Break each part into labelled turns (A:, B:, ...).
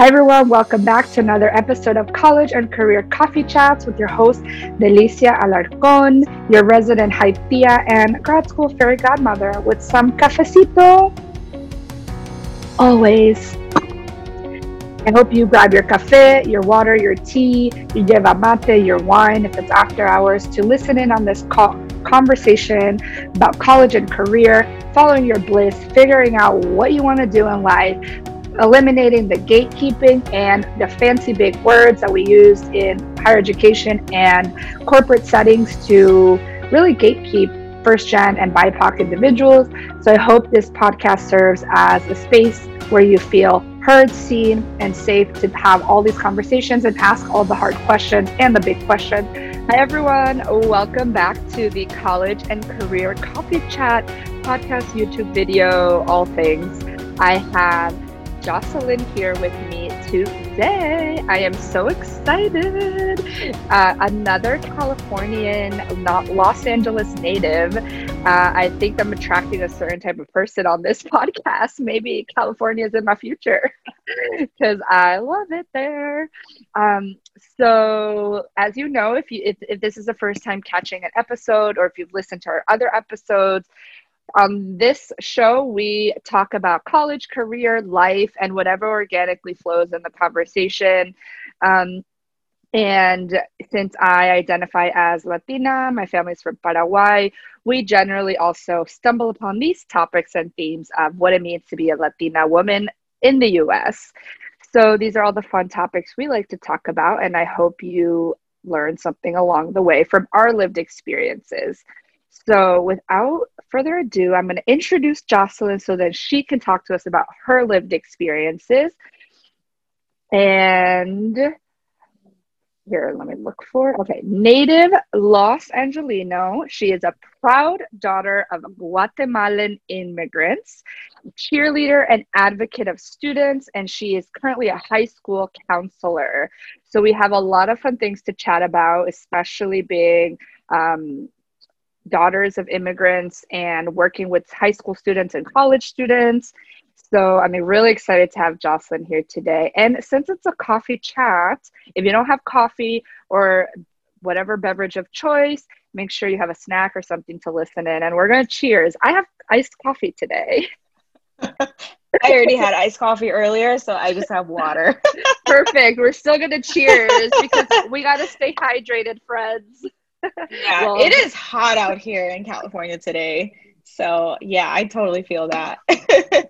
A: Hi, everyone. Welcome back to another episode of College and Career Coffee Chats with your host, Delicia Alarcon, your resident hype and grad school fairy godmother with some cafecito. Always. I hope you grab your cafe, your water, your tea, your yerba mate, your wine, if it's after hours, to listen in on this co- conversation about college and career, following your bliss, figuring out what you want to do in life, eliminating the gatekeeping and the fancy big words that we use in higher education and corporate settings to really gatekeep first gen and BIPOC individuals. So I hope this podcast serves as a space where you feel heard, seen, and safe to have all these conversations and ask all the hard questions and the big questions. Hi, everyone. Welcome back to the College and Career Coffee Chat podcast, YouTube video, all things. I have Jocelyn here with me today. I am so excited. Uh, another Californian, not Los Angeles native. Uh, I think I'm attracting a certain type of person on this podcast. Maybe California is in my future because I love it there. Um, so, as you know, if you if, if this is the first time catching an episode, or if you've listened to our other episodes, on this show, we talk about college, career, life, and whatever organically flows in the conversation. Um, and since I identify as Latina, my family's from Paraguay, we generally also stumble upon these topics and themes of what it means to be a Latina woman in the US. So these are all the fun topics we like to talk about, and I hope you learn something along the way from our lived experiences. So, without further ado, I'm going to introduce Jocelyn so that she can talk to us about her lived experiences. And here, let me look for. Okay, native Los Angelino. She is a proud daughter of Guatemalan immigrants, cheerleader and advocate of students, and she is currently a high school counselor. So we have a lot of fun things to chat about, especially being um, daughters of immigrants and working with high school students and college students. So I'm really excited to have Jocelyn here today. And since it's a coffee chat, if you don't have coffee or whatever beverage of choice, make sure you have a snack or something to listen in. And we're going to cheers. I have iced coffee today.
B: I already had iced coffee earlier, so I just have water.
A: Perfect. We're still going to cheers because we got to stay hydrated, friends
B: yeah, well, it is hot out here in California today. So yeah, I totally feel that.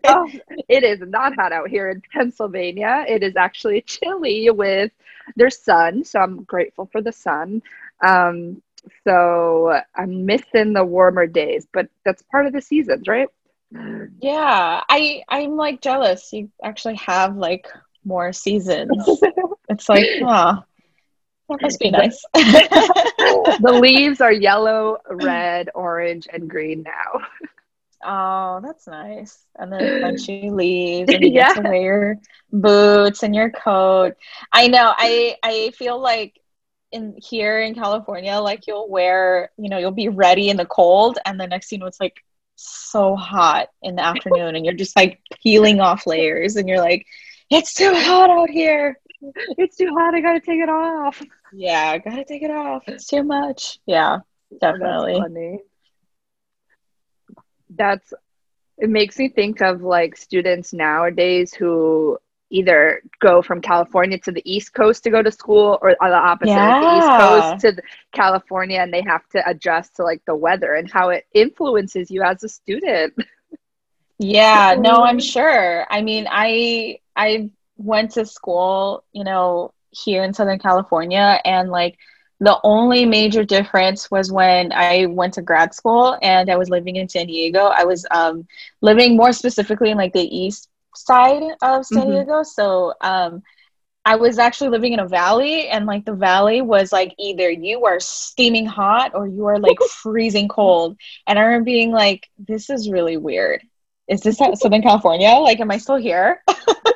A: oh, it is not hot out here in Pennsylvania. It is actually chilly with their sun. So I'm grateful for the sun. Um, so I'm missing the warmer days, but that's part of the seasons, right?
B: Yeah, I I'm like jealous. You actually have like more seasons. it's like, huh. That must be nice.
A: the leaves are yellow, red, orange, and green now.
B: Oh, that's nice. And then crunchy leaves, and you yeah. get to wear your boots and your coat. I know. I I feel like in here in California, like you'll wear, you know, you'll be ready in the cold, and the next thing you know, it's like so hot in the afternoon, and you're just like peeling off layers, and you're like, it's too hot out here
A: it's too hot. I gotta take it off.
B: Yeah, I gotta take it off. It's too much. Yeah, oh, definitely. That's funny.
A: That's it makes me think of like students nowadays who either go from California to the East Coast to go to school or the opposite, yeah. the East Coast to California, and they have to adjust to like the weather and how it influences you as a student.
B: Yeah, no, I'm sure. I mean, I I've went to school, you know, here in Southern California and like the only major difference was when I went to grad school and I was living in San Diego. I was um, living more specifically in like the east side of San mm-hmm. Diego. So um, I was actually living in a valley, and like the valley was like either you are steaming hot or you are like freezing cold. And I remember being like, this is really weird. Is this Southern California? Like, am I still here?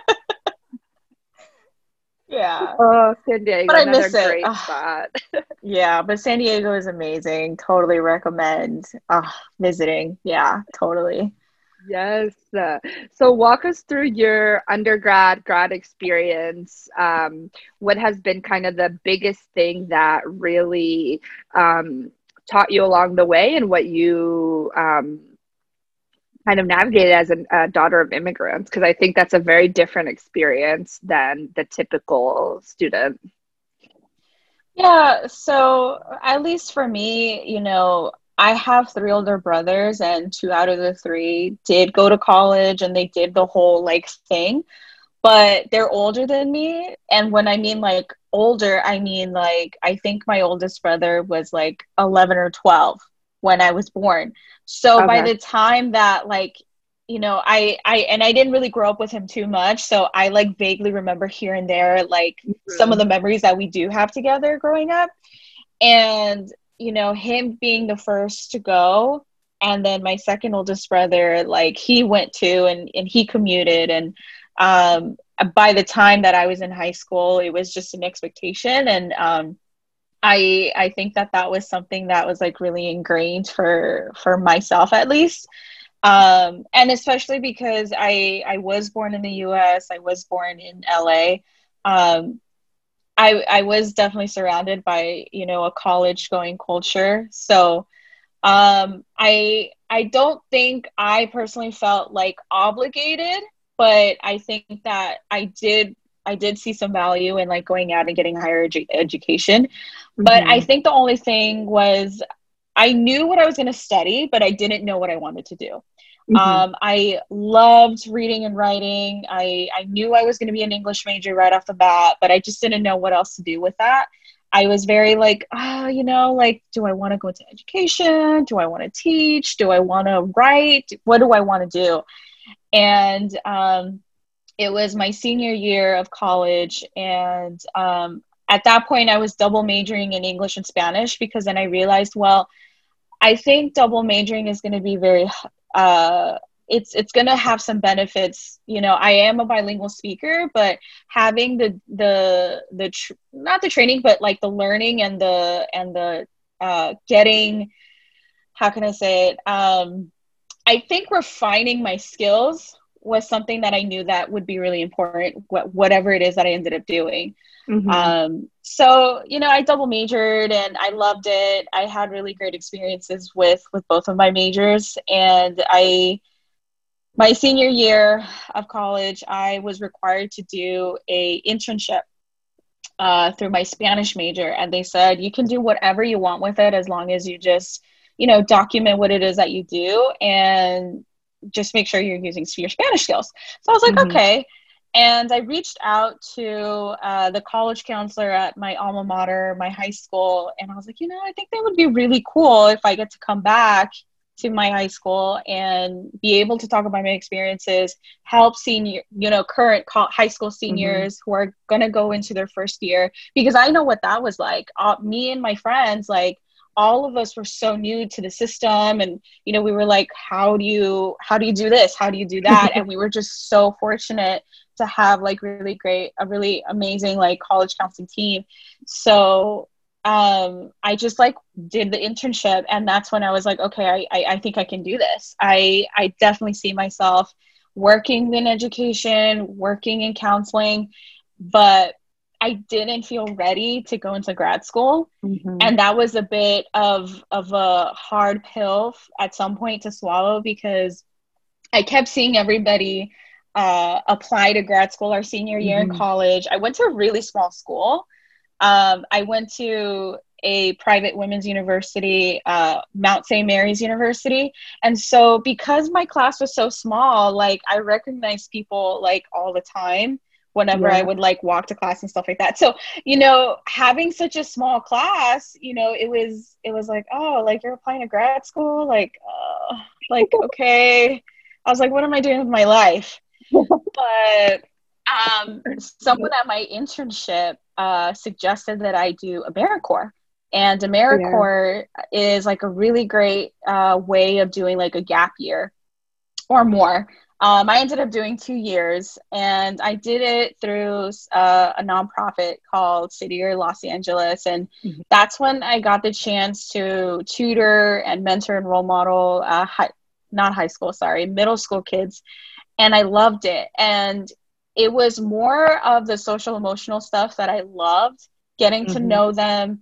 B: Yeah.
A: Oh, San Diego. But I miss it. Great spot.
B: yeah, but San Diego is amazing. Totally recommend uh, visiting. Yeah, totally.
A: Yes. So, walk us through your undergrad grad experience. Um, what has been kind of the biggest thing that really um, taught you along the way, and what you um, kind of navigated as a, a daughter of immigrants? Because I think that's a very different experience than the typical student.
B: Yeah. So, at least for me, you know, I have three older brothers, and two out of the three did go to college and they did the whole like thing, but they're older than me. And when I mean like older, I mean like I think my oldest brother was like 11 or 12 when I was born. So okay. by the time that like you know i i and i didn't really grow up with him too much so i like vaguely remember here and there like mm-hmm. some of the memories that we do have together growing up and you know, him being the first to go, and then my second oldest brother, like he went to and, and he commuted. And um, by the time that I was in high school, it was just an expectation. And um, I I think that that was something that was like really ingrained for for myself at least. Um, and especially because I I was born in the U.S. I was born in L.A. Um, I I was definitely surrounded by you know a college going culture. So um, I I don't think I personally felt like obligated, but I think that I did I did see some value in like going out and getting higher edu- education. Mm-hmm. But I think the only thing was I knew what I was going to study, but I didn't know what I wanted to do. Mm-hmm. Um, I loved reading and writing. I, I knew I was going to be an English major right off the bat, but I just didn't know what else to do with that. I was very like, oh, you know, like, do I want to go into education? Do I want to teach? Do I want to write? What do I want to do? And um, it was my senior year of college. And um, at that point, I was double majoring in English and Spanish because then I realized, well, I think double majoring is going to be very uh, it's it's going to have some benefits you know i am a bilingual speaker but having the the the tr- not the training but like the learning and the and the uh, getting how can i say it um, i think refining my skills was something that i knew that would be really important wh- whatever it is that i ended up doing Mm-hmm. Um, so you know, I double majored and I loved it. I had really great experiences with with both of my majors, and I my senior year of college, I was required to do a internship uh, through my Spanish major, and they said you can do whatever you want with it as long as you just you know document what it is that you do and just make sure you're using your Spanish skills. So I was like, mm-hmm. okay. And I reached out to uh, the college counselor at my alma mater, my high school, and I was like, you know, I think that would be really cool if I get to come back to my high school and be able to talk about my experiences, help senior, you know, current co- high school seniors mm-hmm. who are going to go into their first year because I know what that was like. Uh, me and my friends, like, all of us were so new to the system and you know we were like how do you how do you do this? How do you do that? And we were just so fortunate to have like really great a really amazing like college counseling team. So um i just like did the internship and that's when i was like okay I, I i, think i can do this. I i definitely see myself working in education working in counseling but i didn't feel ready to go into grad school mm-hmm. and that was a bit of of a hard pill at some point to swallow because i kept seeing everybody uh, apply to grad school our senior year mm-hmm. in college. I went to a really small school. Um, I went to a private women's university, uh, Mount St. Mary's University. And so, because my class was so small, like I recognized people like all the time whenever yeah. I would like walk to class and stuff like that. So, you know, having such a small class, you know, it was, it was like, oh, like you're applying to grad school? Like, uh, like, okay. I was like, what am I doing with my life? but um, someone at my internship uh, suggested that I do AmeriCorps. And AmeriCorps yeah. is like a really great uh, way of doing like a gap year or more. Um, I ended up doing two years, and I did it through uh, a nonprofit called City Year Los Angeles, and mm-hmm. that's when I got the chance to tutor and mentor and role model uh, high, not high school, sorry, middle school kids. And I loved it. And it was more of the social emotional stuff that I loved, getting mm-hmm. to know them,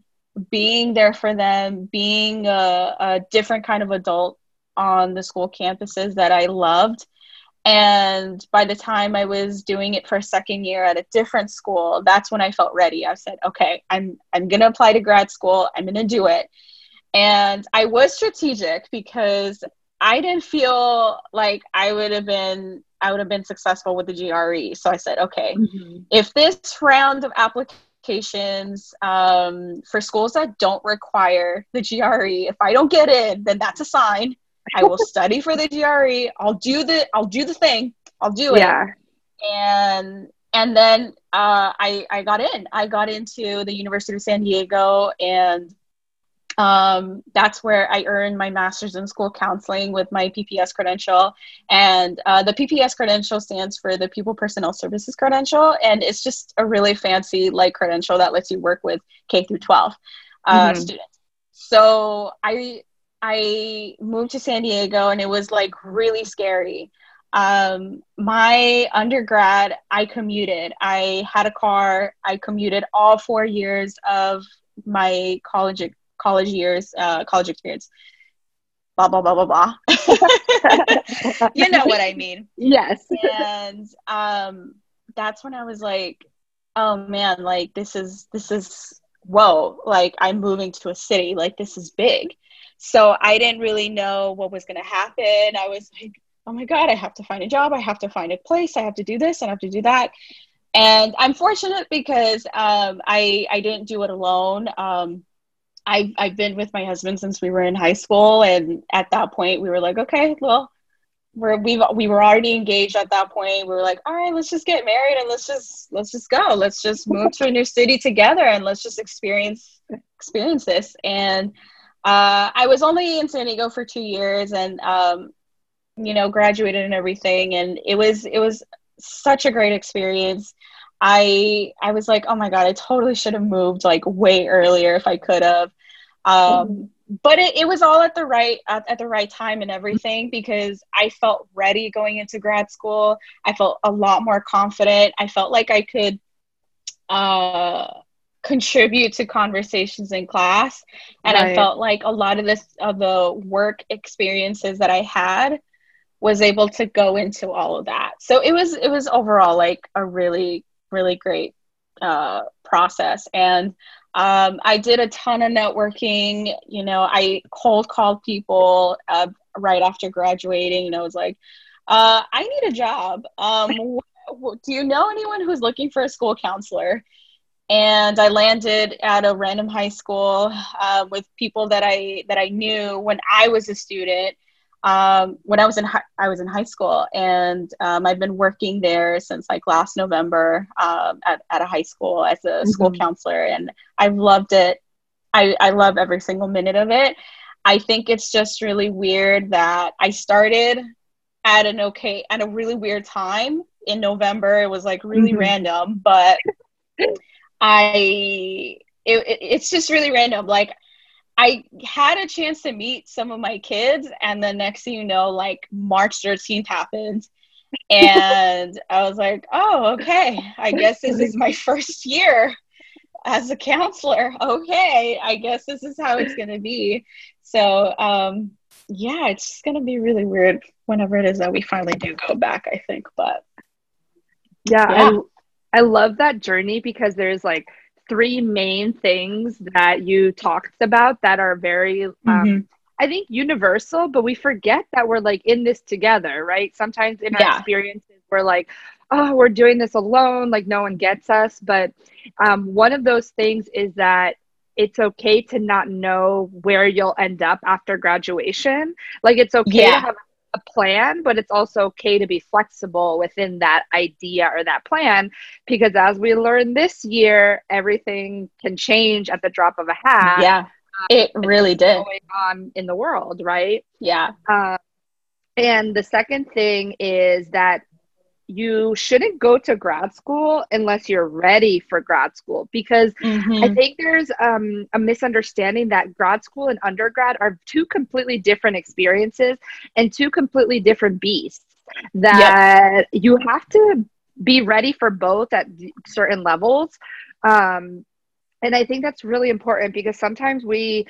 B: being there for them, being a, a different kind of adult on the school campuses that I loved. And by the time I was doing it for a second year at a different school, that's when I felt ready. I said, okay, I'm I'm gonna apply to grad school. I'm gonna do it. And I was strategic because I didn't feel like I would have been I would have been successful with the GRE. So I said, okay, mm-hmm. if this round of applications um, for schools that don't require the GRE, if I don't get in, then that's a sign. I will study for the GRE. I'll do the I'll do the thing. I'll do it.
A: Yeah.
B: And and then uh, I I got in. I got into the University of San Diego, and um, that's where I earned my master's in school counseling with my PPS credential. And uh, the PPS credential stands for the Pupil Personnel Services credential, and it's just a really fancy like credential that lets you work with K through 12 uh, mm-hmm. students. So I I moved to San Diego and it was like really scary. Um, my undergrad, I commuted. I had a car. I commuted all four years of my college college years, uh, college experience. Blah blah blah blah blah. you know what I mean?
A: Yes.
B: and um, that's when I was like, oh man, like this is this is whoa, like I'm moving to a city, like this is big. So I didn't really know what was going to happen. I was like, oh my God, I have to find a job. I have to find a place. I have to do this. I have to do that. And I'm fortunate because um, I, I didn't do it alone. Um, I've, I've been with my husband since we were in high school. And at that point, we were like, okay, well, we're, we've, we were already engaged at that point. We were like, all right, let's just get married and let's just let's just go. Let's just move to a new city together and let's just experience experience this. And uh, I was only in San Diego for two years and, um, you know, graduated and everything. And it was, it was such a great experience. I, I was like, oh my God, I totally should have moved like way earlier if I could have. Um, mm-hmm. But it, it was all at the right at, at the right time and everything because I felt ready going into grad school. I felt a lot more confident. I felt like I could uh, contribute to conversations in class. And right. i felt like a lot of this of the work experiences that i had was able to go into all of that. So it was it was overall like a really really great uh, process. And um, i did a ton of networking. You know i cold called people uh, right after graduating and i was like uh, i need a job. Um, do you know anyone who's looking for a school counselor and I landed at a random high school uh, with people that I that I knew when I was a student. Um, when I was in hi- I was in high school, and um, I've been working there since like last November um, at at a high school as a mm-hmm. school counselor, and I've loved it. I I love every single minute of it. I think it's just really weird that I started at an okay at a really weird time in November. It was like really mm-hmm. random, but I it, it, it's just really random. Like I had a chance to meet some of my kids, and the next thing you know, like March 13th happened. And I was like, oh, okay. I guess this is my first year as a counselor. Okay. I guess this is how it's going to be. So, um, yeah, it's just going to be really weird whenever it is that we finally do go back, I think. But
A: yeah, yeah. I love that journey because there's like three main things that you talked about that are very um, mm-hmm. I think universal, but we forget that we're like in this together, right? Sometimes in our experiences, we're like, oh, we're doing this alone, like no one gets us. But um, one of those things is that it's okay to not know where you'll end up after graduation. Like it's okay yeah. to have a plan, but it's also okay to be flexible within that idea or that plan because as we learned this year, everything can change at the drop of a hat.
B: Yeah, um, it really did.
A: Going on in the world, right?
B: Yeah.
A: Um, and the second thing is that you shouldn't go to grad school unless you're ready for grad school because mm-hmm. I think there's um, a misunderstanding that grad school and undergrad are two completely different experiences and two completely different beasts. That yep. you have to be ready for both at certain levels. Um, and I think that's really important because sometimes we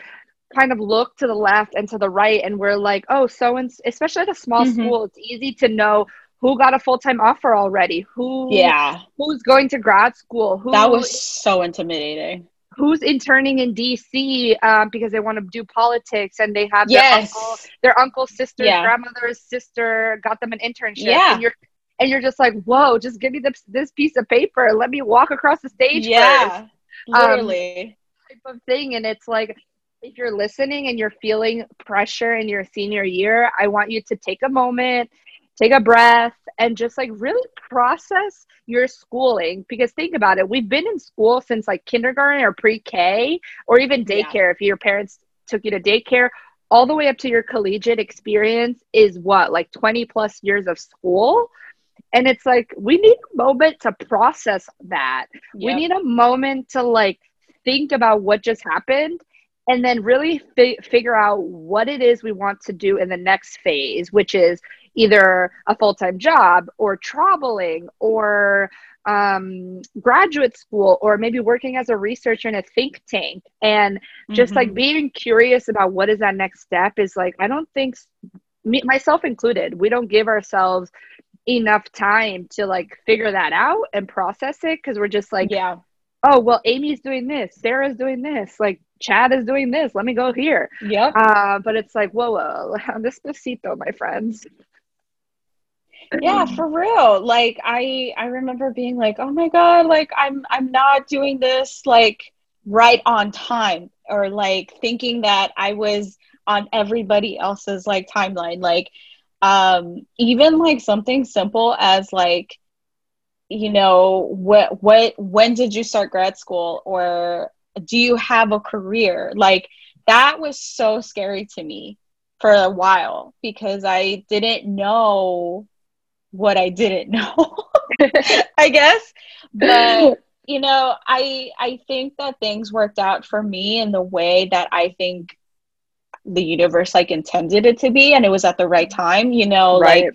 A: kind of look to the left and to the right and we're like, oh, so and especially at a small mm-hmm. school, it's easy to know who got a full-time offer already? Who
B: yeah.
A: who's going to grad school? Who
B: that was so intimidating.
A: Who's interning in dc um, because they want to do politics and they have yes. their uncle their uncle's sister yeah. grandmother's sister got them an internship.
B: Yeah.
A: and you're and you're just like whoa just give me this this piece of paper. Let me walk across the stage
B: yeah. first. literally. um,
A: type of thing. And it's like if you're listening and you're feeling pressure in your senior year i want you to take a moment take a breath and just like really process your schooling because think about it we've been in school since like kindergarten or pre-k or even daycare yeah. if your parents took you to daycare all the way up to your collegiate experience is what like 20 plus years of school and it's like we need a moment to process that yep. we need a moment to like think about what just happened and then really fi- figure out what it is we want to do in the next phase which is either a full time job or traveling or um, graduate school or maybe working as a researcher in a think tank. And just mm-hmm. like being curious about what is that next step is like i don't think me, myself included we don't give ourselves enough time to like figure that out and process it because we're just like
B: yeah.
A: Oh well amy's doing this sarah's doing this like chad is doing this let me go here.
B: Yeah
A: uh, but it's like whoa whoa despacito my friends
B: yeah for real. Like i i remember being like oh my god like i'm i'm not doing this like right on time. Or like thinking that i was on everybody else's like timeline. Like um even like something simple as like you know what what when did you start grad school? Or do you have a career? Like that was so scary to me for a while because i didn't know what I didn't know, I guess. But you know, I I think that things worked out for me in the way that I think the universe like intended it to be and it was at the right time, you know, right. like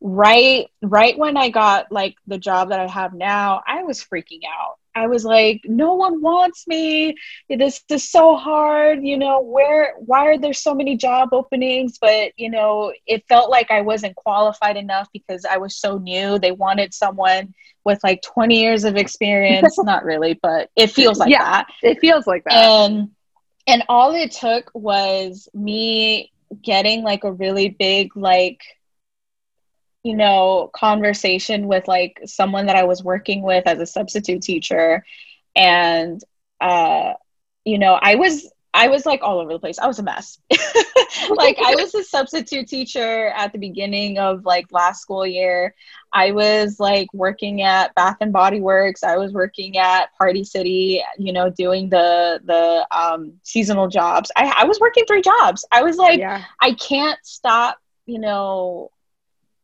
B: right right when I got like the job that I have now, I was freaking out. I was like, no one wants me. This is so hard. You know, where, why are there so many job openings? But, you know, it felt like I wasn't qualified enough because I was so new. They wanted someone with like 20 years of experience. Not really, but it feels like yeah, that.
A: It feels like that.
B: And, and all it took was me getting like a really big, like, you know, conversation with like someone that I was working with as a substitute teacher. And, uh, you know, I was, I was like all over the place. I was a mess. like I was a substitute teacher at the beginning of like last school year. I was like working at Bath and Body Works. I was working at Party City, you know, doing the the um, seasonal jobs. I, I was working three jobs. I was like, yeah. I can't stop, you know,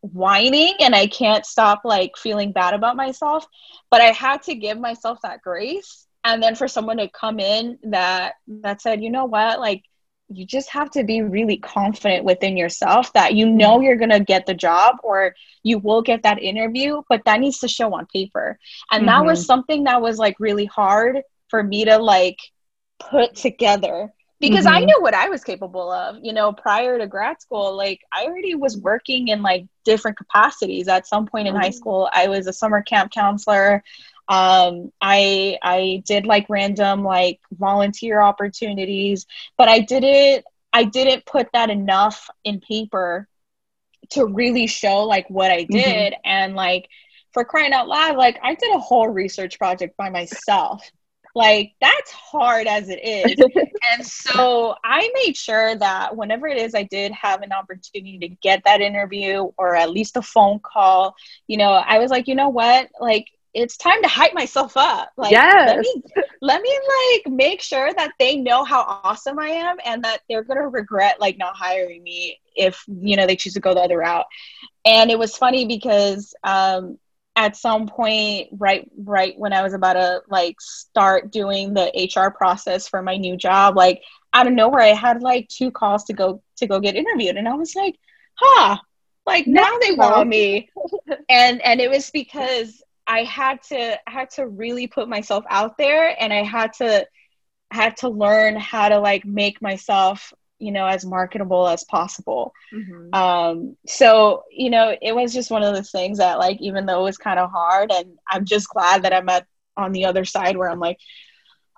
B: whining and I can't stop like feeling bad about myself. But I had to give myself that grace. And then for someone to come in that that said, you know what, like you just have to be really confident within yourself that you know mm-hmm. you're going to get the job or you will get that interview, but that needs to show on paper. And mm-hmm. that was mm-hmm. something that was like really hard for me to like put together because mm-hmm. I knew what I was capable of. You know, prior to grad school, like I already was working in like different capacities. At some point in mm-hmm. high school, I was a summer camp counselor. Um, I I did like random like volunteer opportunities, but I didn't I didn't put that enough in paper to really show like what I mm-hmm. did mm-hmm. and like for crying out loud, like I did a whole research project by myself like that's hard as it is. and so I made sure that whenever it is I did have an opportunity to get that interview or at least a phone call, you know, I was like, you know what? Like it's time to hype myself up. Like
A: yes.
B: let me let me like make sure that they know how awesome I am and that they're gonna regret like not hiring me if you know they choose to go the other route. And it was funny because um, at some point, right right when I was about to like start doing the HR process for my new job, like out of nowhere, I had like two calls to go to go get interviewed, and I was like, huh, like now they want me, and and it was because I had to I had to really put myself out there and I had to had to learn how to like make myself you know as marketable as possible mm-hmm. um so you know it was just one of those things that like even though it was kind of hard and i'm just glad that i'm at on the other side where i'm like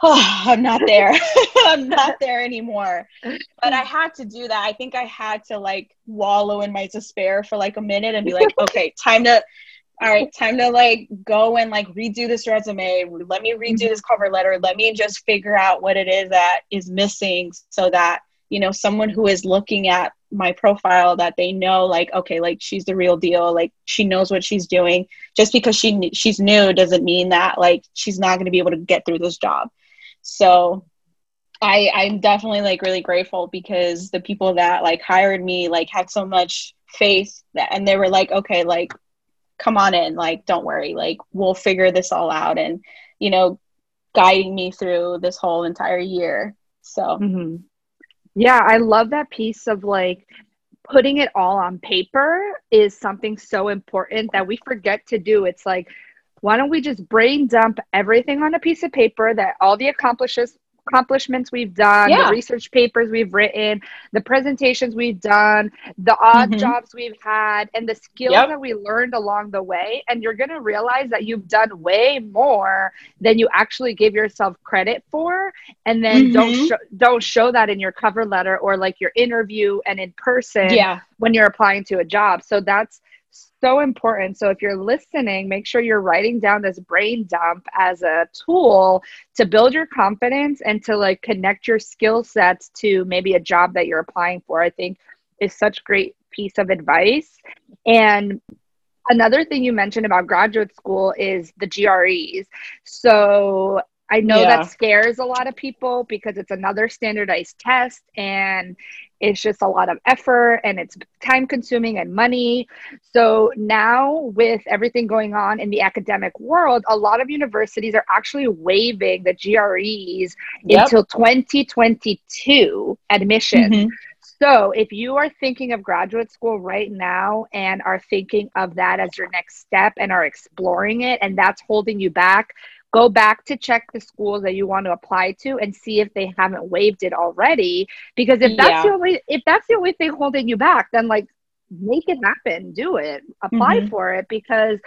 B: oh i'm not there i'm not there anymore but i had to do that i think i had to like wallow in my despair for like a minute and be like okay time to all right, time to like go and like redo this resume. Let me redo mm-hmm. this cover letter. Let me just figure out what it is that is missing so that, you know, someone who is looking at my profile that they know like okay like she's the real deal like she knows what she's doing. Just because she she's new doesn't mean that like she's not going to be able to get through this job. So i i'm definitely like really grateful because the people that like hired me like had so much faith that and they were like okay like come on in like don't worry like we'll figure this all out and you know guiding me through this whole entire year. So mm-hmm.
A: Yeah i love that piece of like putting it all on paper is something so important that we forget to do. It's like why don't we just brain dump everything on a piece of paper that all the accomplishments accomplishments we've done, yeah. the research papers we've written, the presentations we've done, the odd mm-hmm. jobs we've had, and the skills yep. that we learned along the way. And you're going to realize that you've done way more than you actually give yourself credit for. And then mm-hmm. don't show, don't show that in your cover letter or like your interview and in person
B: yeah.
A: when you're applying to a job. So that's so important. So if you're listening, make sure you're writing down this brain dump as a tool to build your confidence and to like connect your skill sets to maybe a job that you're applying for. I think is such great piece of advice. And another thing you mentioned about graduate school is the GREs. So I know yeah. that scares a lot of people because it's another standardized test and it's just a lot of effort and it's time consuming and money. So now with everything going on in the academic world, a lot of universities are actually waiving the GREs yep. until 2022 admission. Mm-hmm. So, if you are thinking of graduate school right now and are thinking of that as your next step and are exploring it, and that's holding you back, go back to check the schools that you want to apply to and see if they haven't waived it already because if that's yeah. the only if that's the only thing holding you back then like make it happen do it apply mm-hmm. for it because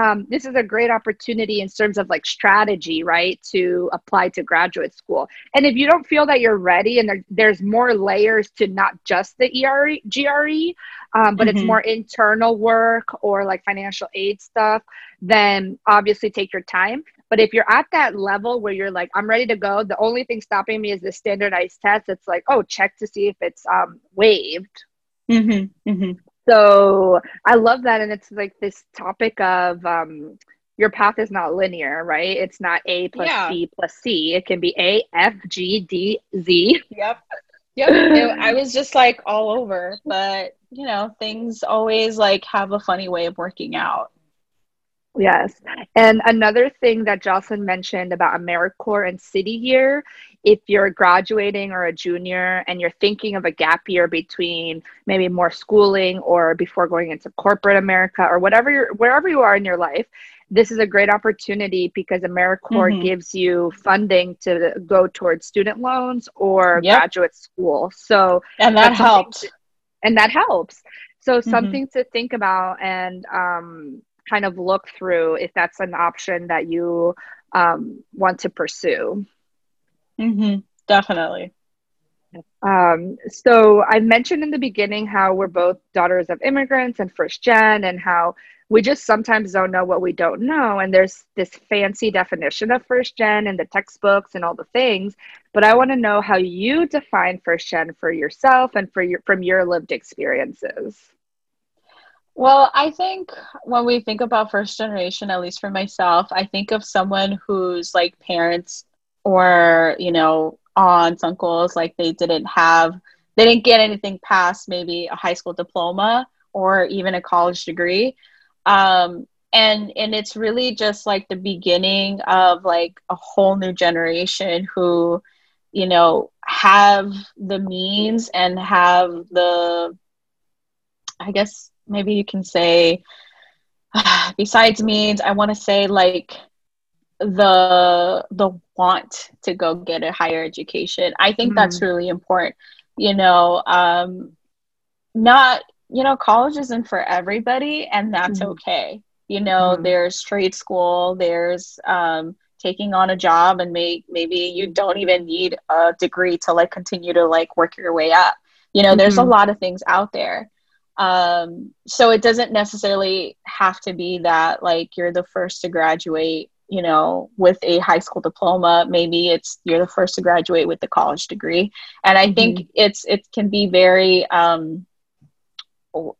A: um, this is a great opportunity in terms of like strategy right to apply to graduate school and if you don't feel that you're ready and there, there's more layers to not just the ERE, GRE um, but mm-hmm. it's more internal work or like financial aid stuff then obviously take your time but if you're at that level where you're like, I'm ready to go, the only thing stopping me is the standardized test. It's like, oh, check to see if it's um, waived. Mm-hmm, mm-hmm. So I love that. And it's like this topic of um, your path is not linear, right? It's not A plus yeah. B plus C. It can be A, F, G, D, Z.
B: Yep. Yep. I was just like all over, but you know, things always like have a funny way of working out.
A: Yes. And another thing that Jocelyn mentioned about AmeriCorps and City Year, if you're graduating or a junior and you're thinking of a gap year between maybe more schooling or before going into corporate America or whatever you're, wherever you are in your life, this is a great opportunity because AmeriCorps mm-hmm. gives you funding to go towards student loans or yep. graduate school. So
B: and that helps.
A: And that helps. So mm-hmm. something to think about and um, kind of look through if that's an option that you um, want to pursue.
B: Mm-hmm. Definitely.
A: Um, so I mentioned in the beginning how we're both daughters of immigrants and first gen, and how we just sometimes don't know what we don't know. And there's this fancy definition of first gen in the textbooks and all the things. But I want to know how you define first gen for yourself and for your from your lived experiences.
B: Well, I think when we think about first generation, at least for myself, I think of someone whose like parents or you know aunts uncles like they didn't have they didn't get anything past maybe a high school diploma or even a college degree. Um, and and it's really just like the beginning of like a whole new generation who you know have the means and have the i guess maybe you can say besides means i want to say like the the want to go get a higher education i think mm-hmm. that's really important you know um not you know college isn't for everybody and that's mm-hmm. okay you know mm-hmm. there's trade school there's um taking on a job and may, maybe you don't even need a degree to like continue to like work your way up you know there's a mm-hmm. lot of things out there um, so it doesn't necessarily have to be that like you're the first to graduate you know with a high school diploma maybe it's you're the first to graduate with the college degree and i think mm-hmm. it's it can be very um,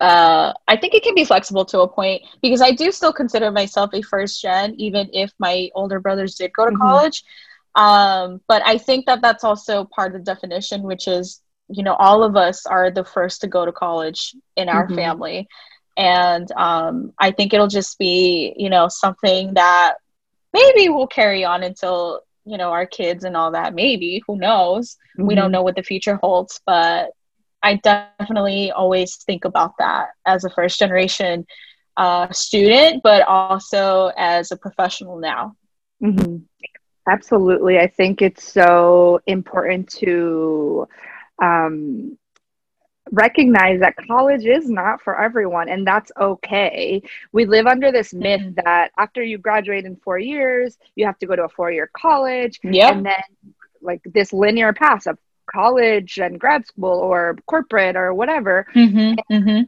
B: uh, I think it can be flexible to a point because I do still consider myself a first gen, even if my older brothers did go to mm-hmm. college. Um, but I think that that's also part of the definition, which is, you know, all of us are the first to go to college in our mm-hmm. family. And um, I think it'll just be, you know, something that maybe we'll carry on until, you know, our kids and all that. Maybe, who knows? Mm-hmm. We don't mm-hmm. know what the future holds, but I definitely always think about that as a first generation uh, student, but also as a professional now.
A: Mm-hmm. Absolutely. I think it's so important to um, recognize that college is not for everyone, and that's okay. We live under this myth mm-hmm. that after you graduate in four years, you have to go to a four year college.
B: Yep.
A: And then like this linear path of college and grad school or corporate or whatever.
B: Mm-hmm, mm-hmm.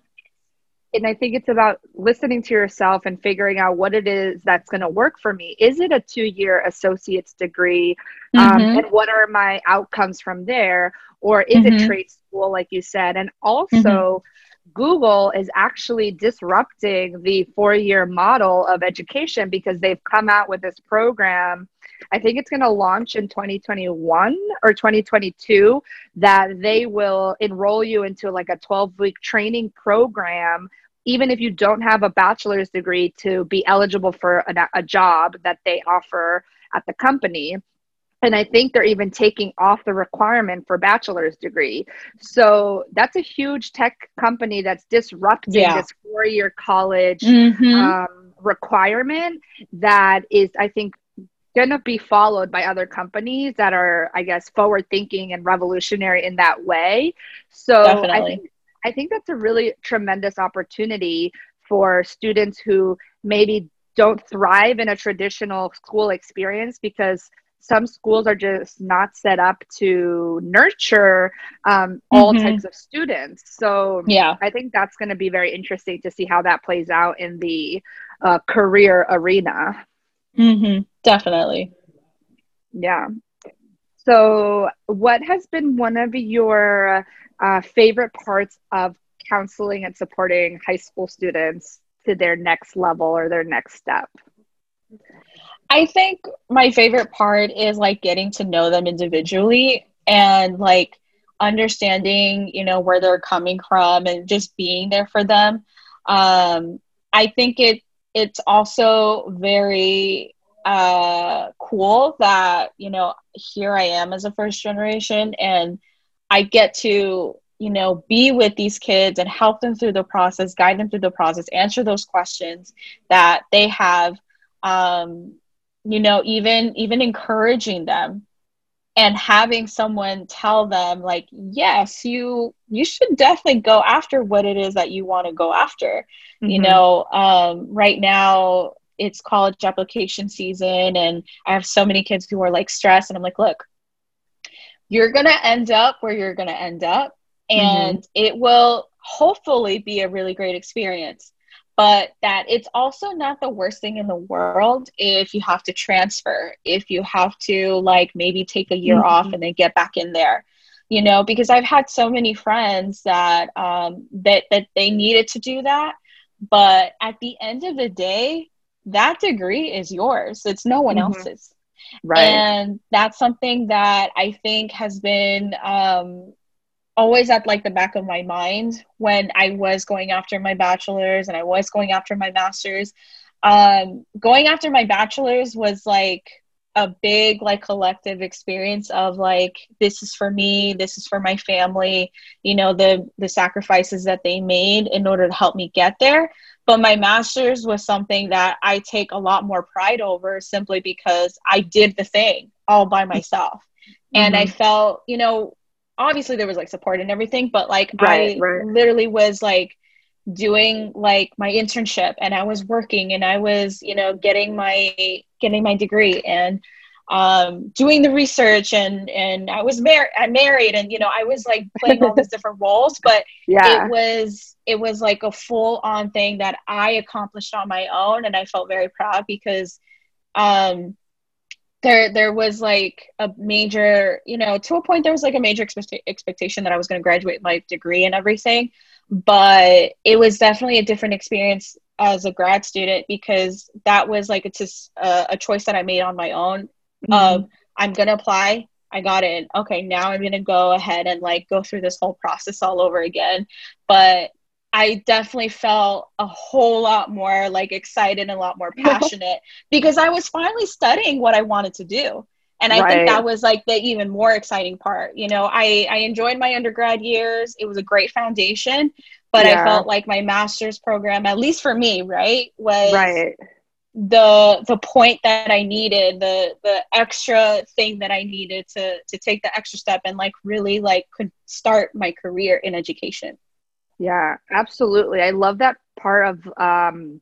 A: And I think it's about listening to yourself and figuring out what it is that's going to work for me. Is it a two year associate's degree? Um, mm-hmm. Um, and what are my outcomes from there? Or is it mm-hmm. trade school, like you said? And also, mm-hmm. Google is actually disrupting the four year model of education because they've come out with this program. I think it's going to launch in 2021 or 2022 that they will enroll you into like a 12 week training program even if you don't have a bachelor's degree to be eligible for a, a job that they offer at the company and i think they're even taking off the requirement for bachelor's degree so that's a huge tech company that's disrupting yeah. this four-year college mm-hmm. um, requirement that is i think going to be followed by other companies that are i guess forward thinking and revolutionary in that way so I think, I think that's a really tremendous opportunity for students who maybe don't thrive in a traditional school experience because some schools are just not set up to nurture um, all mm-hmm. types of students. So
B: yeah,
A: I think that's going to be very interesting to see how that plays out in the uh, career arena.
B: Mm-hmm. Definitely.
A: Yeah. So, what has been one of your uh, favorite parts of counseling and supporting high school students to their next level or their next step?
B: I think my favorite part is like getting to know them individually and like understanding, you know, where they're coming from and just being there for them. Um, I think it it's also very uh, cool that you know here I am as a first generation and I get to you know be with these kids and help them through the process, guide them through the process, answer those questions that they have um, you know even even encouraging them and having someone tell them like yes you you should definitely go after what it is that you want to go after mm-hmm. you know um, right now it's college application season and i have so many kids who are like stressed and i'm like look you're gonna end up where you're gonna end up and mm-hmm. it will hopefully be a really great experience but that it's also not the worst thing in the world if you have to transfer if you have to like maybe take a year mm-hmm. off and then get back in there you know because i've had so many friends that um that that they needed to do that but at the end of the day that degree is yours it's no one mm-hmm. else's Right. And that's something that I think has been um, always at like the back of my mind when I was going after my bachelor's and I was going after my master's. Um, going after my bachelor's was like a big like collective experience of like this is for me this is for my family you know the the sacrifices that they made in order to help me get there but my master's was something that i take a lot more pride over simply because i did the thing all by myself mm-hmm. and i mm-hmm. felt you know obviously there was like support and everything but like right, i right. literally was like doing like my internship and I was working and I was, you know, getting my getting my degree and um, doing the research and and I was married I married and you know I was like playing all these different roles but yeah. it was it was like a full on thing that I accomplished on my own and I felt very proud because um there there was like a major you know to a point there was like a major expect- expectation that I was going to graduate my degree and everything but it was definitely a different experience as a grad student because that was like it's just a, a choice that I made on my own. Mm-hmm. Um, I'm gonna apply. I got in. Okay, now I'm gonna go ahead and like go through this whole process all over again. But I definitely felt a whole lot more like excited and a lot more passionate because I was finally studying what I wanted to do and i right. think that was like the even more exciting part you know i i enjoyed my undergrad years it was a great foundation but yeah. i felt like my master's program at least for me right was right the the point that i needed the the extra thing that i needed to to take the extra step and like really like could start my career in education
A: yeah absolutely i love that part of um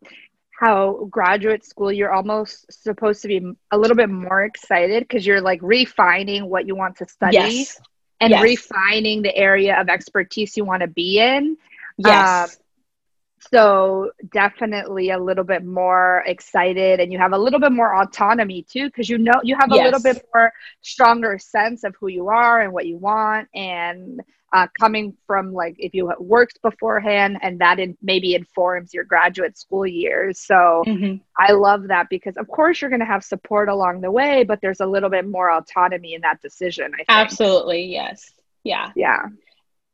A: how graduate school you're almost supposed to be a little bit more excited because you're like refining what you want to study yes. and yes. refining the area of expertise you want to be in. Yes. Um, so definitely a little bit more excited and you have a little bit more autonomy too because you know you have a yes. little bit more stronger sense of who you are and what you want and uh, coming from like if you worked beforehand and that in, maybe informs your graduate school years. So mm-hmm. i love that because of course you're going to have support along the way but there's a little bit more autonomy in that decision
B: absolutely yes. Yeah.
A: Yeah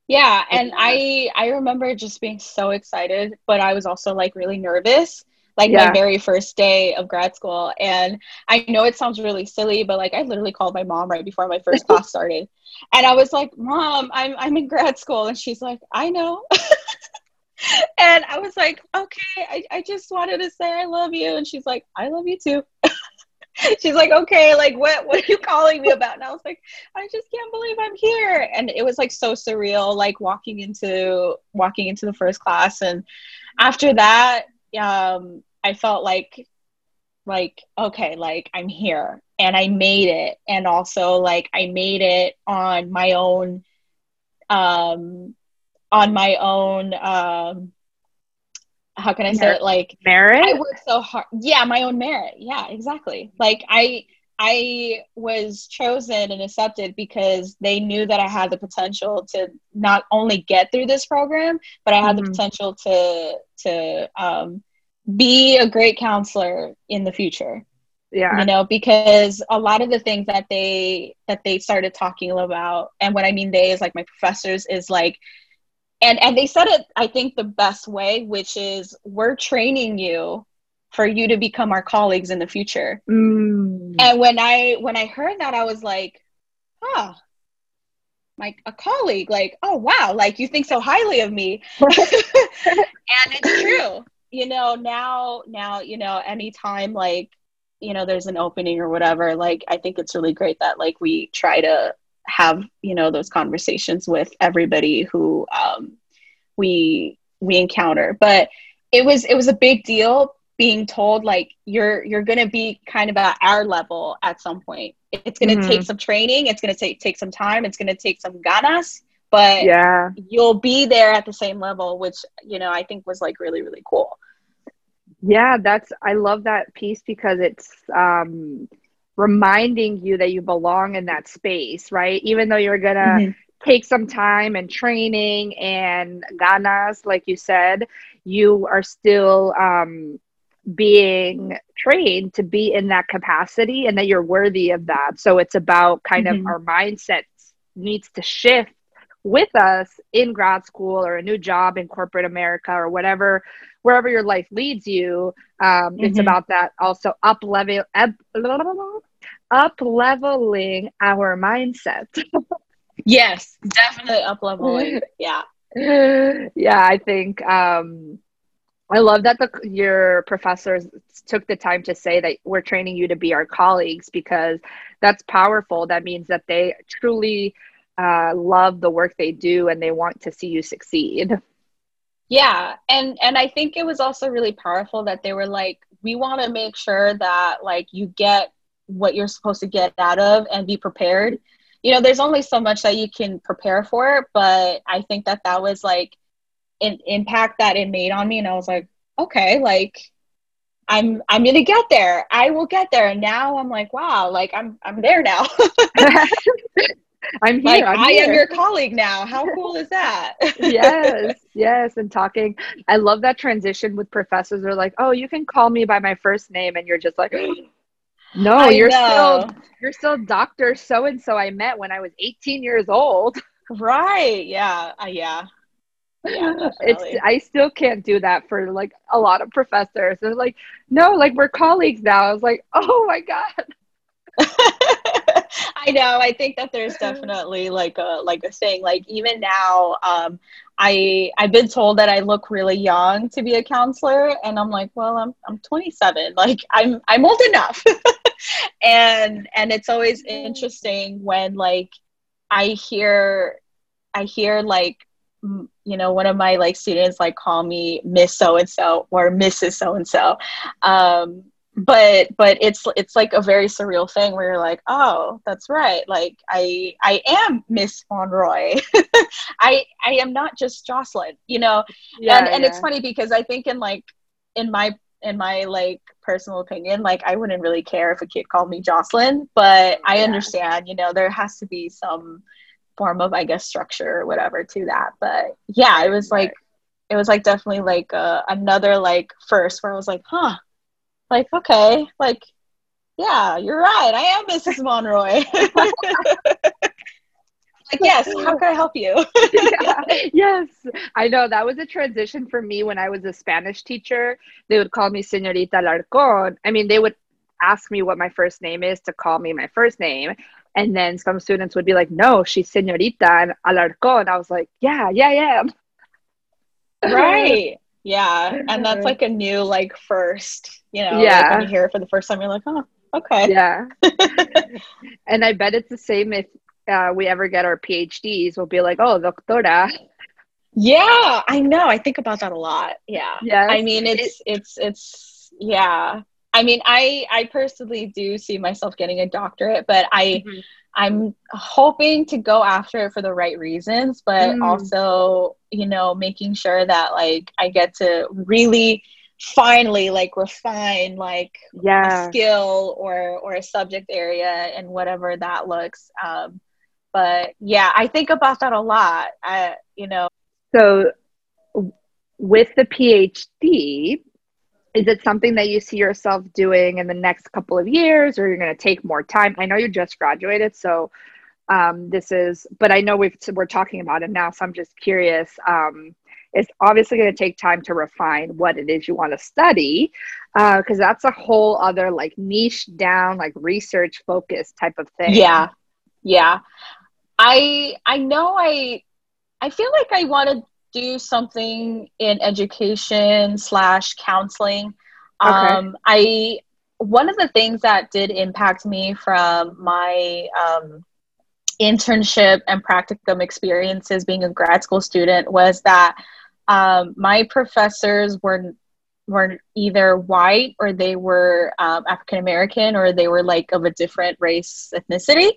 B: yeah and i i remember just being so excited but i was also like really nervous like yeah. my very first day of grad school. And I know it sounds really silly, but like I literally called my mom right before my first class started. And I was like, Mom, I'm I'm in grad school. And she's like, I know. and I was like, okay, I, I just wanted to say I love you. And she's like, I love you too. she's like, okay, like what what are you calling me about? And I was like, I just can't believe I'm here. And it was like so surreal, like walking into walking into the first class. And after that, um, I felt like like okay like i'm here and i made it and also like i made it on my own um on my own um how can i say it? Like
A: merit?
B: i worked so hard. Yeah my own merit. Yeah exactly. Like i i was chosen and accepted because they knew that i had the potential to not only get through this program but i had mm-hmm. the potential to to um be a great counselor in the future. Yeah. You know because a lot of the things that they that they started talking about and what i mean they is like my professors is like and and they said it i think the best way which is we're training you for you to become our colleagues in the future. Mm. and when i when i heard that i was like huh like a colleague like oh wow like you think so highly of me. And it's true. You know now now you know anytime like you know there's an opening or whatever like i think it's really great that like we try to have you know those conversations with everybody who um, we we encounter. But it was it was a big deal being told like you're you're going to be kind of at our level at some point. It's going to mm-hmm. take some training. It's going to take take some time. It's going to take some ganas but yeah. you'll be there at the same level which you know i think was like really really cool.
A: Yeah that's i love that piece because it's um reminding you that you belong in that space right even though you're gonna mm-hmm. take some time and training and ganas like you said you are still um being trained to be in that capacity and that you're worthy of that. So it's about kind mm-hmm. of our mindset needs to shift with us in grad school or a new job in corporate America or whatever, wherever your life leads you. Um, mm-hmm. It's about that also up level, up, up leveling our mindset.
B: yes, definitely up leveling. Yeah.
A: yeah, I think um, I love that the your professors took the time to say that we're training you to be our colleagues because that's powerful. That means that they truly uh, love the work they do and they want to see you succeed.
B: Yeah, and and I think it was also really powerful that they were like, we want to make sure that like you get what you're supposed to get out of and be prepared. You know, there's only so much that you can prepare for, but I think that that was like an impact that it made on me, and I was like, okay, like I'm I'm gonna get there. I will get there. And now I'm like, wow, like I'm I'm there now. I'm here. Like, I'm I here. am your colleague now. How cool is that?
A: yes, yes. And talking, I love that transition with professors. They're like, oh, you can call me by my first name, and you're just like, no, I you're know. still you're still Doctor So and So. I met when I was 18 years old.
B: Right. Yeah. Uh, yeah.
A: Yeah, it's I still can't do that for like a lot of professors. They're like, no, like we're colleagues now. I was like, oh my god.
B: I know. I think that there's definitely like a like a thing. Like even now, um, I I've been told that I look really young to be a counselor, and I'm like, well, I'm I'm 27. Like I'm I'm old enough. and and it's always interesting when like I hear I hear like you know one of my like students like call me Miss So and So or Mrs. So and So. Um, But but it's it's like a very surreal thing where you're like oh that's right. Like i i am miss monroy. I i am not just jocelyn you know? Yeah, and and yeah. it's funny because i think in like in my in my like personal opinion like i wouldn't really care if a kid called me jocelyn but i understand you know there has to be some form of i guess structure or whatever to that. But yeah it was like it was like definitely like uh, another like first where i was like huh like okay like yeah you're right. I am mrs monroy. Like yes how can i help you?
A: Yeah. yes. I know that was a transition for me when i was a spanish teacher. They would call me señorita larcon. I mean they would ask me what my first name is to call me my first name. And then some students would be like no she's señorita and alarcon. I was like yeah yeah yeah.
B: Right yeah and that's like a new like first you know yeah like when you hear it for the first time you're like oh okay.
A: Yeah. And i bet it's the same if uh, we ever get our phds we'll be like oh doctora.
B: Yeah i know i think about that a lot yeah. Yeah i mean it's it's it's yeah i mean i i personally do see myself getting a doctorate but i mm-hmm. I'm hoping to go after it for the right reasons, but mm. also, you know, making sure that like I get to really finally like refine like yeah. a skill or or a subject area and whatever that looks. Um, but yeah, I think about that a lot. I, you know.
A: So with the PhD, is it something that you see yourself doing in the next couple of years or you're going to take more time? I know you just graduated so um, this is but i know we've we're talking about it now so i'm just curious um, it's obviously going to take time to refine what it is you want to study because uh, that's a whole other like niche down like research focus type of thing.
B: Yeah. Yeah. I i know i i feel like i want to do something in education slash counseling. Okay. Um, I one of the things that did impact me from my um, internship and practicum experiences being a grad school student was that um, my professors were were either white or they were um, African American or they were like of a different race ethnicity.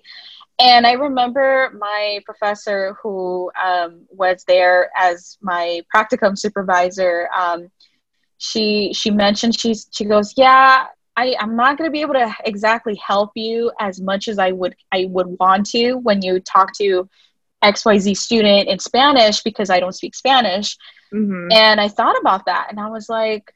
B: And I remember my professor who um, was there as my practicum supervisor. Um, she she mentioned she's she goes, yeah, I, I'm not going to be able to exactly help you as much as I would I would want to when you talk to XYZ student in Spanish because I don't speak Spanish. Mm-hmm. And I thought about that and I was like,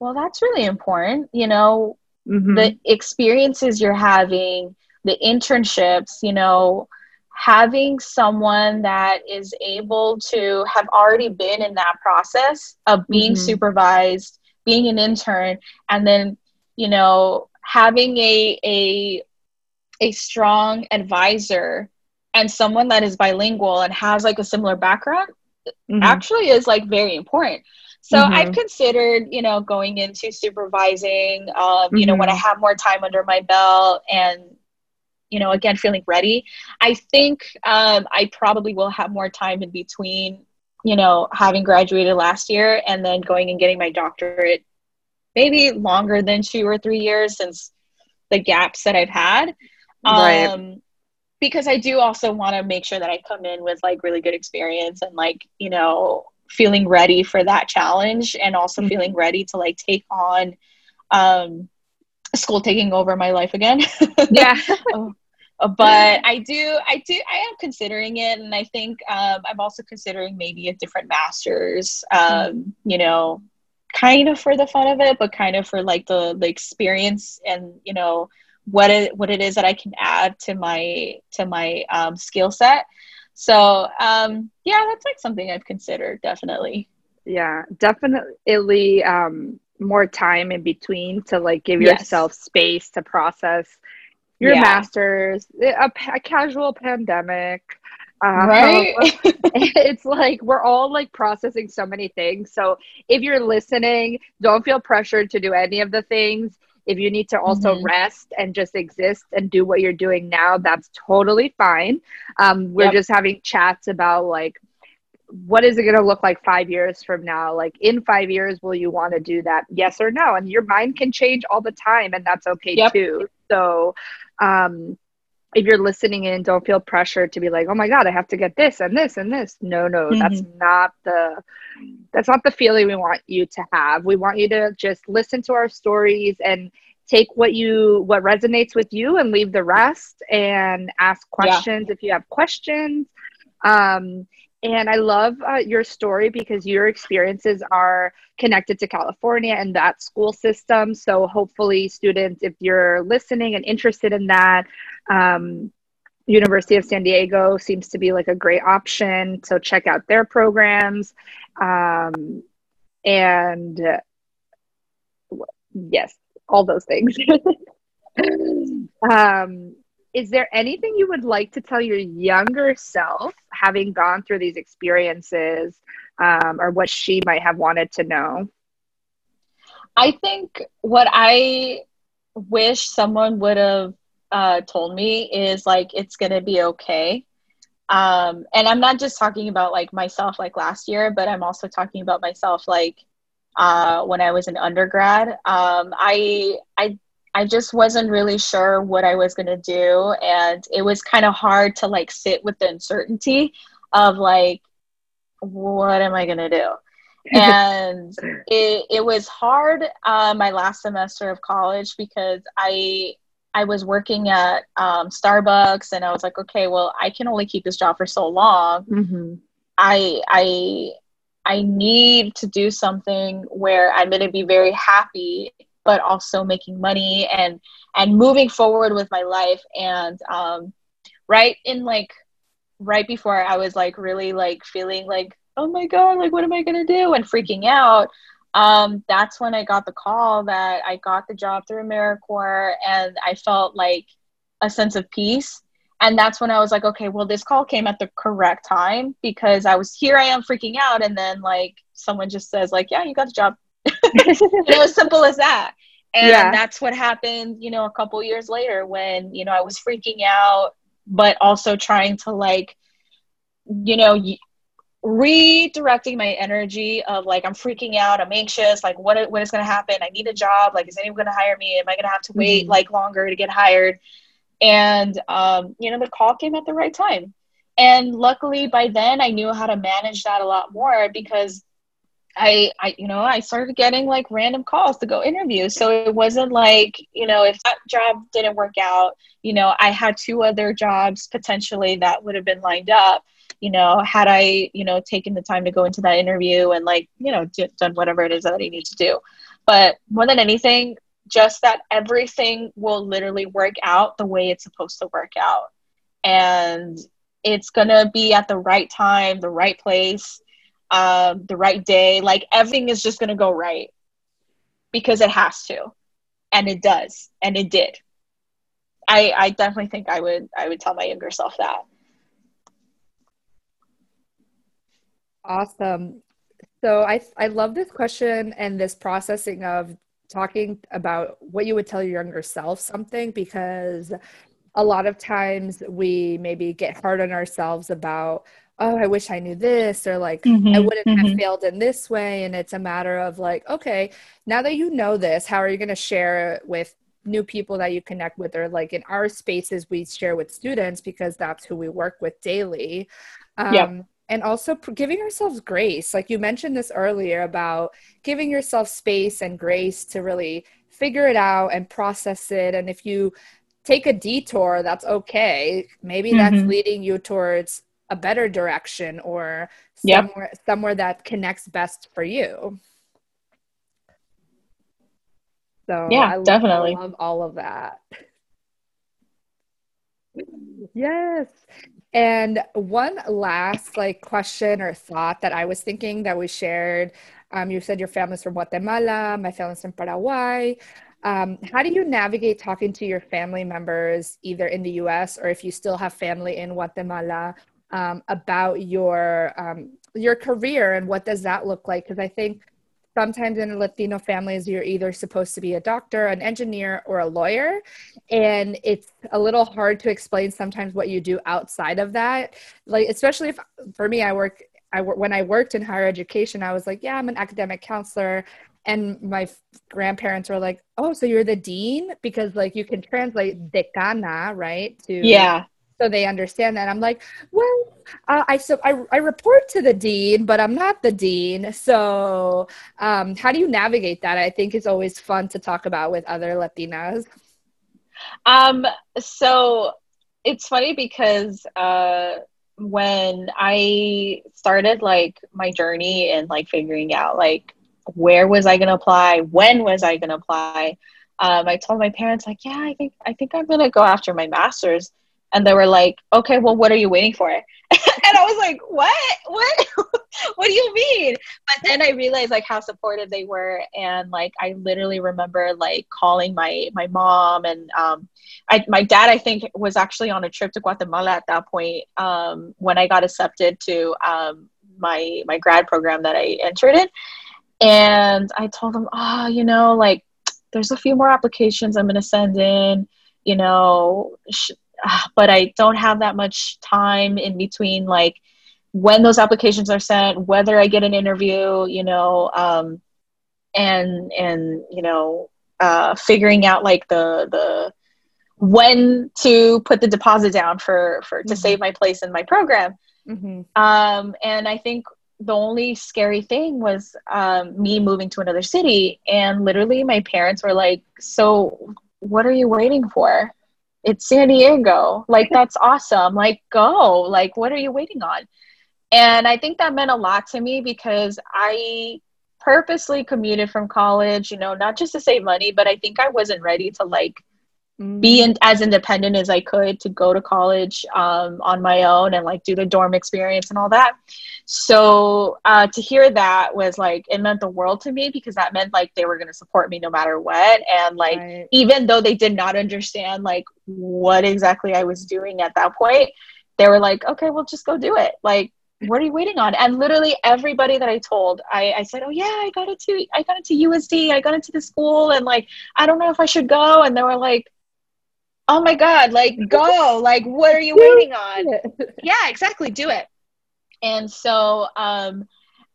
B: well, that's really important. You know,
A: Mhm.
B: the experiences you're having, the internships, you know, having someone that is able to have already been in that process of being
A: Mhm.
B: supervised, being an intern, and then, you know, having a a a strong advisor and someone that is bilingual and has like a similar background
A: Mhm.
B: actually is like very important. So
A: Mhm.
B: I've considered, you know, going into supervising, um, you know, when I
A: Mhm.
B: have more time under my belt and, you know, again, feeling ready. I think um, I probably will have more time in between, you know, having graduated last year and then going and getting my doctorate, maybe longer than two or three years since the gaps that I've had.
A: Right.
B: Um, because I do also want to make sure that I come in with like really good experience and like, you know, feeling ready for that challenge and also
A: Mhm.
B: feeling ready to like take on um school taking over my life again.
A: Yeah.
B: Uh, but I do, I do, I am considering it, and I think um, I'm also considering maybe a different master's. Um, you know, kind of for the fun of it, but kind of for like the the experience and you know what it what it is that I can add to my to my um, skill set. So um, yeah, that's like something I've considered definitely.
A: yeah definitely um more time in between to like give
B: Yes.
A: yourself space to process your
B: Yeah.
A: masters a, a casual pandemic uh,
B: Right?
A: it's like we're all like processing so many things so if you're listening don't feel pressured to do any of the things if you need to also
B: Mhm.
A: rest and just exist and do what you're doing now that's totally fine um, we're
B: Yep.
A: just having chats about like what is it going to look like five years from now? Like in five years will you want to do that? Yes or no? And your mind can change all the time and that's okay
B: Yep.
A: too. So um if you're listening in don't feel pressured to be like oh my god i have to get this and this and this. No no that's not the that's not the feeling we want you to have. We want you to just listen to our stories and take what you what resonates with you and leave the rest and ask
B: Yeah.
A: questions if you have questions. Um and I love uh, your story because your experiences are connected to California and that school system. So, hopefully, students, if you're listening and interested in that, um, University of San Diego seems to be like a great option. So, check out their programs. Um, and uh, yes, all those things. um, is there anything you would like to tell your younger self having gone through these experiences um, or what she might have wanted to know
B: I think what I wish someone would have uh, told me is like it's gonna be okay. Um, and I'm not just talking about like myself like last year, but I'm also talking about myself like uh, when I was an undergrad. Um, I I I just wasn't really sure what I was gonna do, and it was kind of hard to like sit with the uncertainty of like what am I gonna do and it, it was hard uh, my last semester of college because I I was working at um, Starbucks and I was like, okay, well, I can only keep this job for so long.
A: mm-hmm.
B: I I I need to do something where I'm going to be very happy, but also making money and and moving forward with my life. And um, right in like right before I was like really like feeling like oh my god like what am I gonna do and freaking out. Um, that's when I got the call that I got the job through AmeriCorps and I felt like a sense of peace and that's when I was like, okay, well, this call came at the correct time because I was here. I am freaking out, and then like someone just says, like, yeah, you got the job. You know, as simple as that. And
A: Yeah.
B: that's what happened. You know, a couple years later when you know I was freaking out, but also trying to like, you know, y- redirecting my energy of like I'm freaking out, I'm anxious, like what what is going to happen? I need a job. Like, is anyone going to hire me? Am I going to have to wait
A: Mhm.
B: like longer to get hired? and um, you know the call came at the right time and luckily by then i knew how to manage that a lot more because i i you know i started getting like random calls to go interview. So it wasn't like you know if that job didn't work out you know i had two other jobs potentially that would have been lined up you know had i you know taken the time to go into that interview and like you know d- done whatever it is that i need to do. But more than anything just that everything will literally work out the way it's supposed to work out. And it's gonna be at the right time the right place um, the right day like everything is just gonna go right. Because it has to. And it does. And it did. I i definitely think i would i would tell my younger self that.
A: Awesome. So i i love this question and this processing of talking about what you would tell your younger self something because a lot of times we maybe get hard on ourselves about oh i wish i knew this or like mm-hmm, i wouldn't mm-hmm. have failed in this way and it's a matter of like okay now that you know this how are you going to share it with new people that you connect with or like in our spaces we share with students because that's who we work with daily um, yep and also giving ourselves grace like you mentioned this earlier about giving yourself space and grace to really figure it out and process it and if you take a detour that's okay maybe mm-hmm. that's leading you towards a better direction or somewhere yep. somewhere that connects best for you so
B: yeah I definitely
A: love all of that yes and one last like question or thought that I was thinking that we shared. Um, you said your family's from Guatemala, my family's from Paraguay. Um, how do you navigate talking to your family members, either in the U.S. or if you still have family in Guatemala, um, about your um, your career and what does that look like? Because I think sometimes in Latino families, you're either supposed to be a doctor, an engineer, or a lawyer. And it's a little hard to explain sometimes what you do outside of that. Like, especially if for me, I work, I when I worked in higher education, I was like, yeah, I'm an academic counselor. And my grandparents were like, oh, so you're the dean? Because like you can translate decana, right?
B: To yeah
A: so they understand that. I'm like, well, uh, I so I, I report to the dean, but I'm not the dean. So um, how do you navigate that? I think it's always fun to talk about with other Latinas.
B: Um, so it's funny because uh, when I started like my journey and like figuring out like where was I gonna apply, when was I gonna apply, um, I told my parents like, yeah, I think I think I'm gonna go after my master's and they were like okay well what are you waiting for? And i was like what? What? What do you mean? But then i realized like how supportive they were. And like i literally remember like calling my my mom and um I, my dad i think was actually on a trip to guatemala at that point um when i got accepted to um my my grad program that i entered in. And i told him oh you know like there's a few more applications i'm going to send in you know sh- but I don't have that much time in between like when those applications are sent, whether I get an interview, you know, um, and and you know, uh, figuring out like the the when to put the deposit down for for to mm-hmm. save my place in my program. Mm-hmm. Um, and I think the only scary thing was um, me moving to another city, and literally my parents were like, "So, what are you waiting for?" It's San Diego. Like, that's awesome. Like, go. Like, what are you waiting on? And I think that meant a lot to me because I purposely commuted from college, you know, not just to save money, but I think I wasn't ready to like be in, as independent as I could to go to college um, on my own and like do the dorm experience and all that. So uh, to hear that was like it meant the world to me because that meant like they were going to support me no matter what. And like right. even though they did not understand like what exactly I was doing at that point, they were like, okay, well just go do it. Like what are you waiting on? And literally everybody that I told, I, I said, oh yeah, I got into I got into USD, I got into the school, and like I don't know if I should go. And they were like oh my god like go like what are you waiting on yeah exactly do it and so um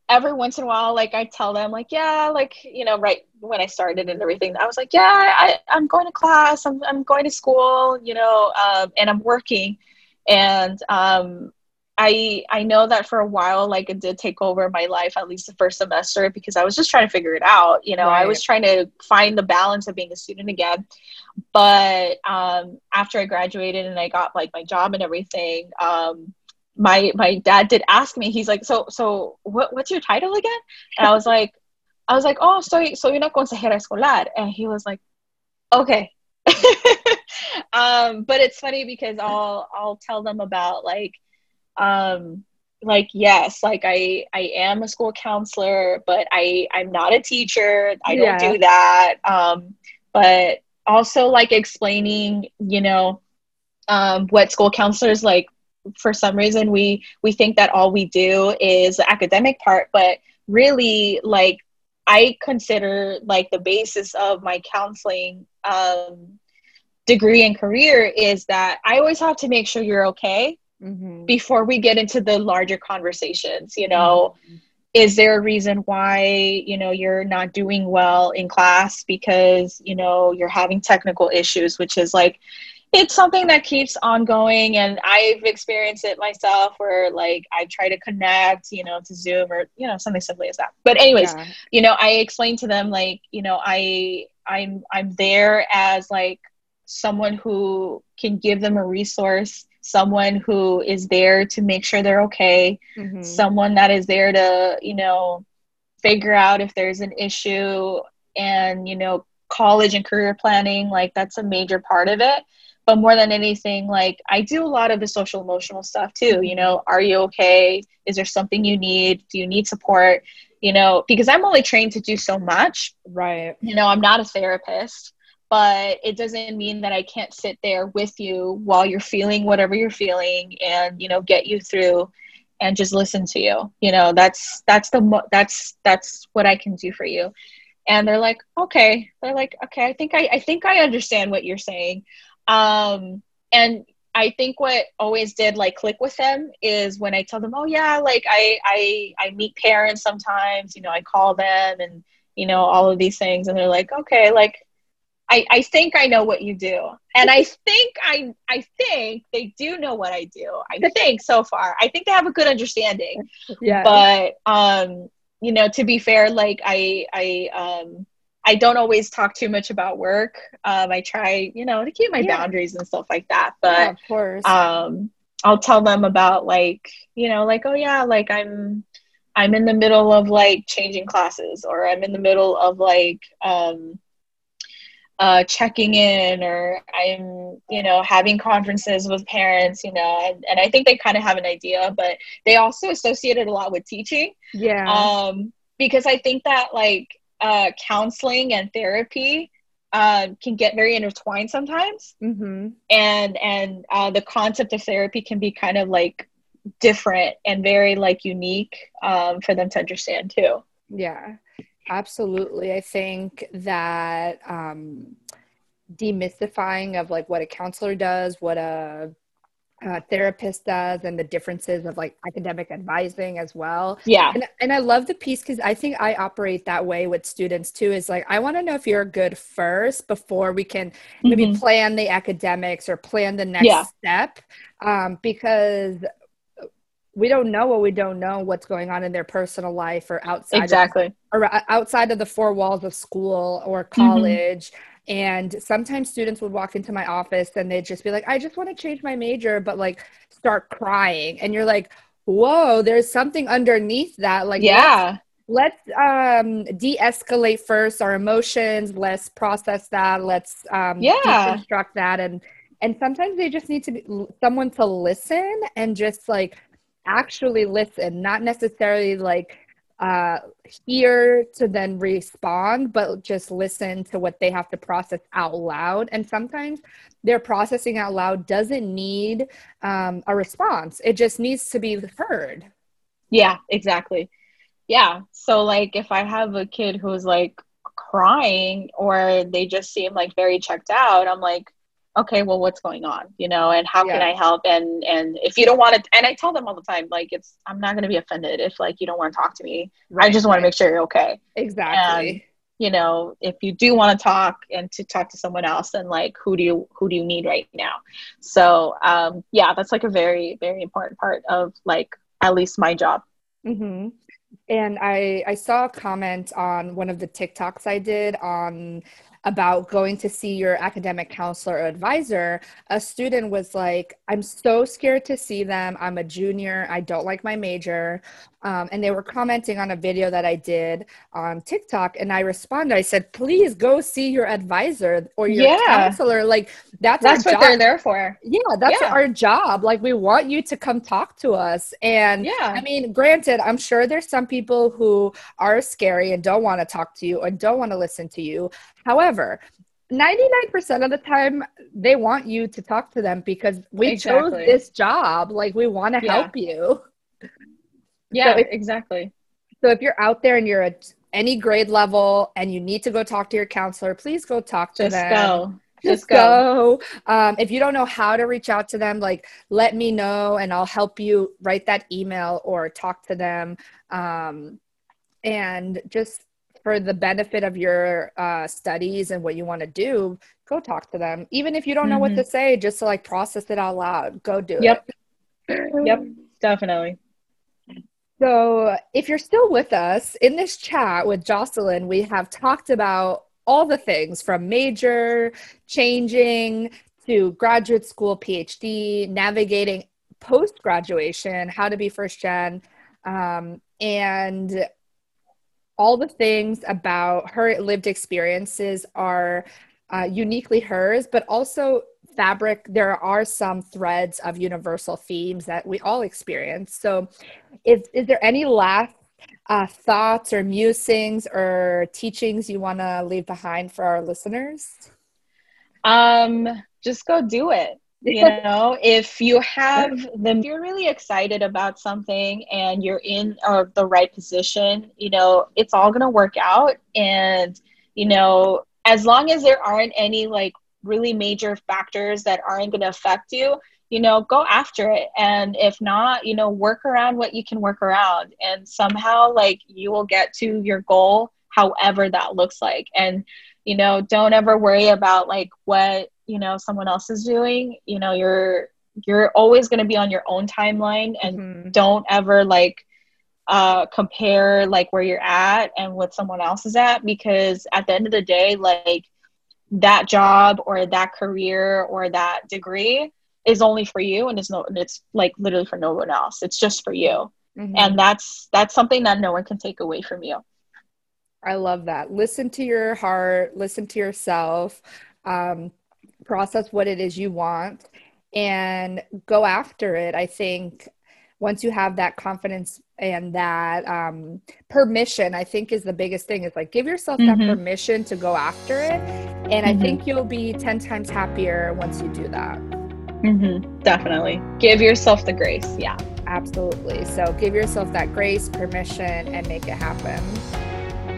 B: every once in a while like i tell them like yeah like you know right when i started and everything i was like yeah I, i'm going to class i'm, I'm going to school you know um, and i'm working and um I I know that for a while, like it did take over my life, at least the first semester, because I was just trying to figure it out. You know, right. I was trying to find the balance of being a student again. But um, after I graduated and I got like my job and everything, um, my my dad did ask me. He's like, "So so what what's your title again?" And I was like, I was like, oh, soy, soy una consejera escolar. And he was like, okay. um, but it's funny because I'll, I'll tell them about like, um, like yes like i i am a school counselor but i i'm not a teacher i don't do that um but also like explaining you know um what school counselors like for some reason we we think that all we do is the academic part but really like i consider like the basis of my counseling um, degree and career is that i always have to make sure you're okay mm-hmm. before we get into the larger conversations you know mm-hmm. Is there a reason why you know you're not doing well in class because you know you're having technical issues which is like it's something that keeps ongoing and i've experienced it myself where like i try to connect you know to zoom or you know something simply as that but anyways yeah. you know i explain to them like you know i i'm i'm there as like someone who can give them a resource someone who is there to make sure they're okay mm-hmm. someone that is there to you know figure out if there's an issue and you know college and career planning like that's a major part of it. But more than anything like i do a lot of the social emotional stuff too you know are you okay? Is there something you need? Do you need support? You know because i'm only trained to do so much.
A: Right.
B: You know i'm not a therapist but it doesn't mean that i can't sit there with you while you're feeling whatever you're feeling and you know get you through and just listen to you. You know that's that's the mo- that's that's what i can do for you. And they're like okay. They're like okay i think i i think i understand what you're saying. Um, and I think what always did like click with them is when I tell them, oh yeah, like I I I meet parents sometimes, you know, I call them and you know all of these things, and they're like, okay, like I I think I know what you do, and I think I I think they do know what I do. I think so far, I think they have a good understanding. Yeah. But um, you know, to be fair, like I I um I don't always talk too much about work. Um, I try, you know, to keep my yeah. boundaries and stuff like that. But yeah,
A: of course,
B: um, I'll tell them about like, you know, like, oh yeah, like I'm, I'm in the middle of like changing classes, or I'm in the middle of like, um, uh, checking in, or I'm, you know, having conferences with parents, you know, and, and I think they kind of have an idea, but they also associate it a lot with teaching.
A: Yeah.
B: Um, because I think that like uh, counseling and therapy uh, can get very intertwined sometimes,
A: mm-hmm.
B: and and uh, the concept of therapy can be kind of like different and very like unique um, for them to understand too.
A: Yeah, absolutely. I think that um, demystifying of like what a counselor does, what a uh, therapist does and the differences of like academic advising as well.
B: Yeah.
A: And, and I love the piece because I think I operate that way with students too is like, I want to know if you're good first before we can maybe mm-hmm. plan the academics or plan the next yeah. step. Um, because we don't know what we don't know what's going on in their personal life or outside
B: exactly
A: of, or outside of the four walls of school or mm-hmm. college. Mm-hmm and sometimes students would walk into my office and they'd just be like, I just want to change my major, but like start crying. And you're like, whoa, there's something underneath that. Like,
B: yeah.
A: Let's, let's um, de-escalate first our emotions. Let's process that. Let's um,
B: yeah.
A: deconstruct that. And and sometimes they just need to be someone to listen and just like actually listen, not necessarily like uh, hear to then respond, but just listen to what they have to process out loud. And sometimes their processing out loud doesn't need um, a response, it just needs to be heard.
B: Yeah, exactly. Yeah. So, like, if I have a kid who's like crying or they just seem like very checked out, I'm like, okay well what's going on? You know and how yeah. can i help? And and if you don't want to and i tell them all the time like it's i'm not going to be offended if like you don't want to talk to me. Right, i just want right. to make sure you're okay.
A: Exactly.
B: And, you know if you do want to talk and to talk to someone else then like who do you who do you need right now? So um yeah that's like a very very important part of like at least my job.
A: Mm-hmm. and i i saw a comment on one of the tiktoks i did on about going to see your academic counselor or advisor, a student was like, I'm so scared to see them. I'm a junior. I don't like my major. Um, and they were commenting on a video that I did on TikTok, and I responded. I said, "Please go see your advisor or your yeah. counselor. Like that's
B: that's what job. they're there for.
A: Yeah, that's yeah. our job. Like we want you to come talk to us. And yeah, I mean, granted, I'm sure there's some people who are scary and don't want to talk to you and don't want to listen to you. However, 99% of the time they want you to talk to them because we exactly. chose this job like we want to yeah. help you
B: yeah, so if, exactly.
A: So if you're out there and you're at any grade level and you need to go talk to your counselor, please go talk to them.
B: Just
A: them.
B: Go.
A: Just go. go. Um, if you don't know how to reach out to them, like let me know and I'll help you write that email or talk to them. Um, and just for the benefit of your uh, studies and what you want to do, go talk to them. Even if you don't know mm-hmm. what to say, just to like process it out loud, go do
B: yep. it. Yep. Yep. Definitely.
A: So, if you're still with us in this chat with Jocelyn, we have talked about all the things from major changing to graduate school, PhD, navigating post graduation, how to be first gen, um, and all the things about her lived experiences are uh, uniquely hers, but also fabric, there are some threads of universal themes that we all experience. So, is, is there any last uh, thoughts or musings or teachings you want to leave behind for our listeners?
B: Um, just go do it. You know, if you have them, you're really excited about something and you're in uh, the right position, you know, it's all going to work out. And, you know, as long as there aren't any like really major factors that aren't going to affect you you know go after it. And if not you know work around what you can work around. And somehow like you will get to your goal however that looks like. And you know don't ever worry about like what you know someone else is doing. You know you're you're always going to be on your own timeline and mm-hmm. don't ever like uh compare like where you're at and what someone else is at because at the end of the day like that job or that career or that degree is only for you and it's no it's like literally for no one else. It's just for you. Mm-hmm. and that's that's something that no one can take away from you.
A: I love that. Listen to your heart. Listen to yourself. Um, process what it is you want and go after it. I think once you have that confidence and that um, permission i think is the biggest thing is like give yourself mm-hmm. that permission to go after it and mm-hmm. i think you'll be 10 times happier once you do that
B: mm-hmm. definitely give yourself the grace yeah
A: absolutely so give yourself that grace permission and make it happen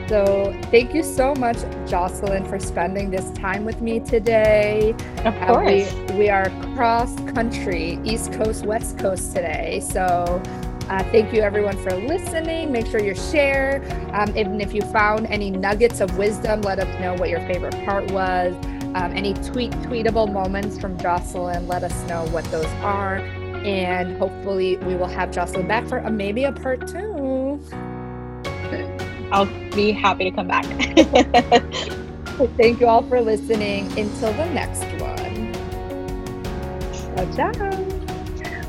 A: so thank you so much, Jocelyn, for spending this time with me today.
B: Of course.
A: Uh, we, we are cross country, East Coast, West Coast today. So uh, thank you everyone for listening. Make sure you share. Um, even if you found any nuggets of wisdom, let us know what your favorite part was. Um, any tweet tweetable moments from Jocelyn, let us know what those are. And hopefully we will have Jocelyn back for a, maybe a part two.
B: I'll be happy to come back.
A: Thank you all for listening. Until the next one. Ciao,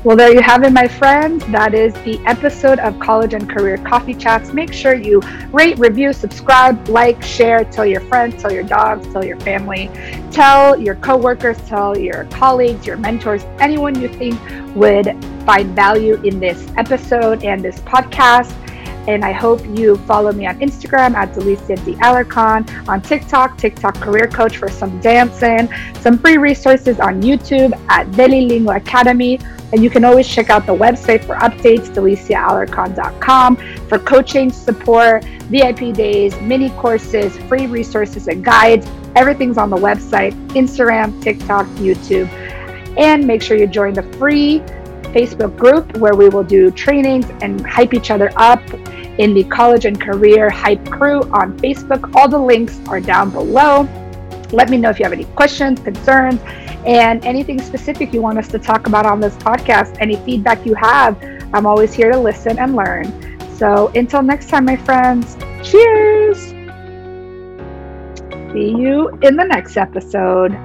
A: Well, there you have it, my friends. That is the episode of College and Career Coffee Chats. Make sure you rate, review, subscribe, like, share, tell your friends, tell your dogs, tell your family, tell your coworkers, tell your colleagues, your mentors, anyone you think would find value in this episode and this podcast. And I hope you follow me on Instagram at Delicia D. Alarcon, on TikTok, TikTok Career Coach for some dancing, some free resources on YouTube at Delilingo Academy. And you can always check out the website for updates, deliciaalarcon.com, for coaching, support, VIP days, mini courses, free resources and guides. Everything's on the website, Instagram, TikTok, YouTube. And make sure you join the free Facebook group where we will do trainings and hype each other up in the College and Career Hype Crew on Facebook. All the links are down below. Let me know if you have any questions, concerns, and anything specific you want us to talk about on this podcast. Any feedback you have, I'm always here to listen and learn. So until next time, my friends, cheers! See you in the next episode.